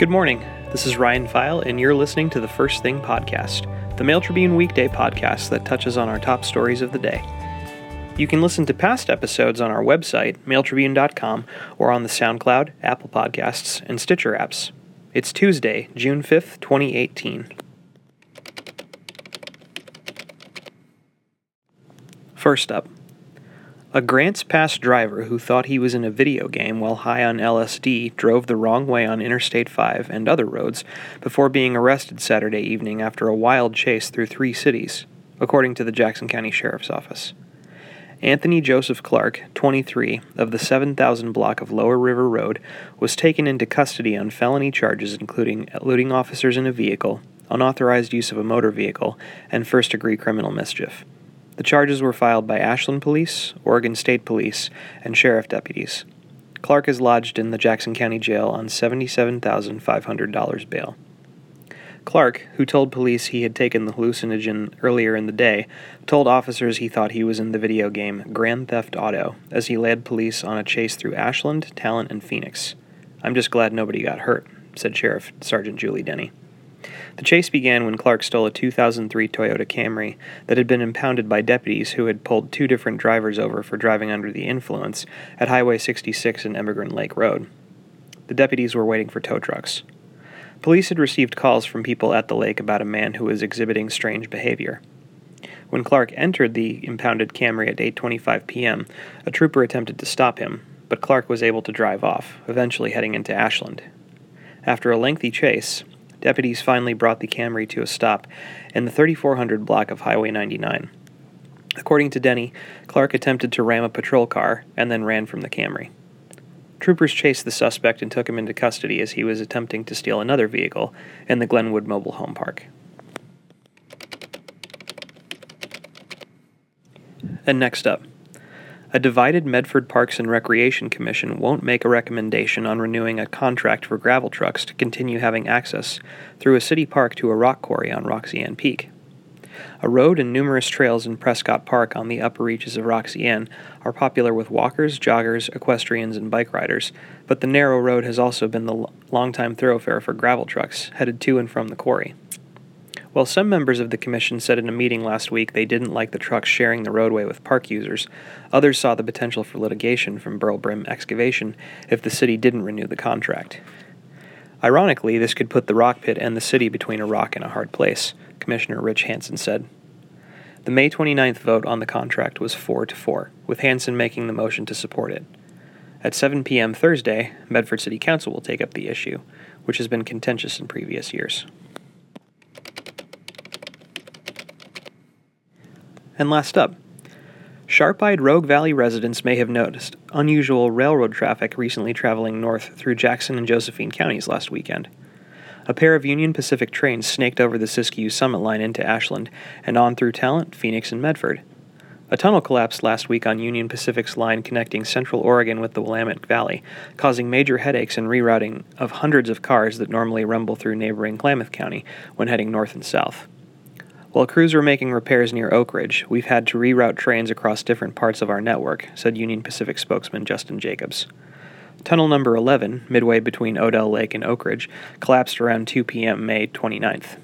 Good morning. This is Ryan Pfeil, and you're listening to the First Thing Podcast, the Mail Tribune weekday podcast that touches on our top stories of the day. You can listen to past episodes on our website, mailtribune.com, or on the SoundCloud, Apple Podcasts, and Stitcher apps. It's Tuesday, June 5th, 2018. First up, a Grants Pass driver who thought he was in a video game while high on LSD drove the wrong way on Interstate 5 and other roads before being arrested Saturday evening after a wild chase through three cities, according to the Jackson County Sheriff's Office. Anthony Joseph Clark, 23, of the 7000 block of Lower River Road, was taken into custody on felony charges including eluding officers in a vehicle, unauthorized use of a motor vehicle, and first degree criminal mischief. The charges were filed by Ashland Police, Oregon State Police, and sheriff deputies. Clark is lodged in the Jackson County Jail on $77,500 bail. Clark, who told police he had taken the hallucinogen earlier in the day, told officers he thought he was in the video game Grand Theft Auto as he led police on a chase through Ashland, Talent, and Phoenix. I'm just glad nobody got hurt, said Sheriff Sergeant Julie Denney. The chase began when Clark stole a 2003 Toyota Camry that had been impounded by deputies who had pulled two different drivers over for driving under the influence at Highway 66 and Emigrant Lake Road. The deputies were waiting for tow trucks. Police had received calls from people at the lake about a man who was exhibiting strange behavior. When Clark entered the impounded Camry at 8:25 p.m., a trooper attempted to stop him, but Clark was able to drive off, eventually heading into Ashland. After a lengthy chase, deputies finally brought the Camry to a stop in the 3400 block of Highway 99. According to Denney, Clark attempted to ram a patrol car and then ran from the Camry. Troopers chased the suspect and took him into custody as he was attempting to steal another vehicle in the Glenwood Mobile Home Park. And next up, a divided Medford Parks and Recreation Commission won't make a recommendation on renewing a contract for gravel trucks to continue having access through a city park to a rock quarry on Roxy Ann Peak. A road and numerous trails in Prescott Park on the upper reaches of Roxy Ann are popular with walkers, joggers, equestrians, and bike riders, but the narrow road has also been the longtime thoroughfare for gravel trucks headed to and from the quarry. While some members of the commission said in a meeting last week they didn't like the trucks sharing the roadway with park users, others saw the potential for litigation from Burl Brim Excavation if the city didn't renew the contract. Ironically, this could put the rock pit and the city between a rock and a hard place, Commissioner Rich Hansen said. The May 29th vote on the contract was 4 to 4, with Hansen making the motion to support it. At 7 p.m. Thursday, Medford City Council will take up the issue, which has been contentious in previous years. And last up, sharp eyed Rogue Valley residents may have noticed unusual railroad traffic recently traveling north through Jackson and Josephine counties last weekend. A pair of Union Pacific trains snaked over the Siskiyou Summit Line into Ashland and on through Talent, Phoenix, and Medford. A tunnel collapsed last week on Union Pacific's line connecting Central Oregon with the Willamette Valley, causing major headaches and rerouting of hundreds of cars that normally rumble through neighboring Klamath County when heading north and south. While crews were making repairs near Oakridge, we've had to reroute trains across different parts of our network, said Union Pacific spokesman Justin Jacobs. Tunnel number 11, midway between Odell Lake and Oakridge, collapsed around 2 p.m. May 29th.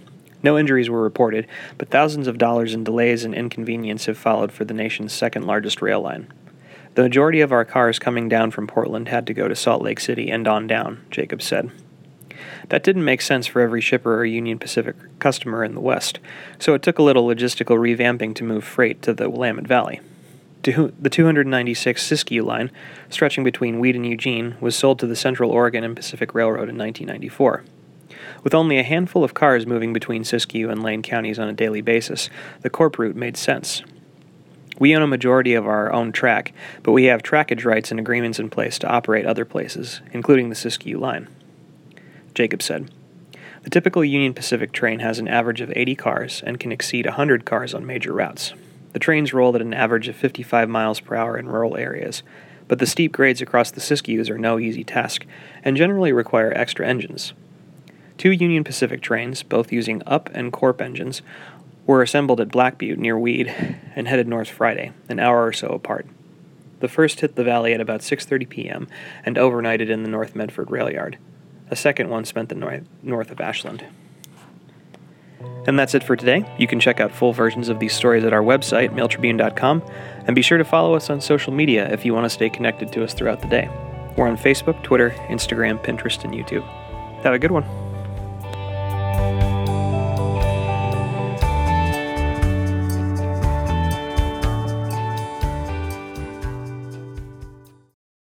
No injuries were reported, but thousands of dollars in delays and inconvenience have followed for the nation's second largest rail line. The majority of our cars coming down from Portland had to go to Salt Lake City and on down, Jacobs said. That didn't make sense for every shipper or Union Pacific customer in the West, so it took a little logistical revamping to move freight to the Willamette Valley. The 296 Siskiyou line, stretching between Weed and Eugene, was sold to the Central Oregon and Pacific Railroad in 1994. With only a handful of cars moving between Siskiyou and Lane counties on a daily basis, the CORP route made sense. We own a majority of our own track, but we have trackage rights and agreements in place to operate other places, including the Siskiyou line. Jacob said. The typical Union Pacific train has an average of 80 cars and can exceed 100 cars on major routes. The trains roll at an average of 55 miles per hour in rural areas, but the steep grades across the Siskiyous are no easy task and generally require extra engines. Two Union Pacific trains, both using UP and CORP engines, were assembled at Black Butte near Weed and headed north Friday, an hour or so apart. The first hit the valley at about 6:30 p.m. and overnighted in the North Medford rail yard. A second one spent the north, north of Ashland. And that's it for today. You can check out full versions of these stories at our website, mailtribune.com, and be sure to follow us on social media if you want to stay connected to us throughout the day. We're on Facebook, Twitter, Instagram, Pinterest, and YouTube. Have a good one.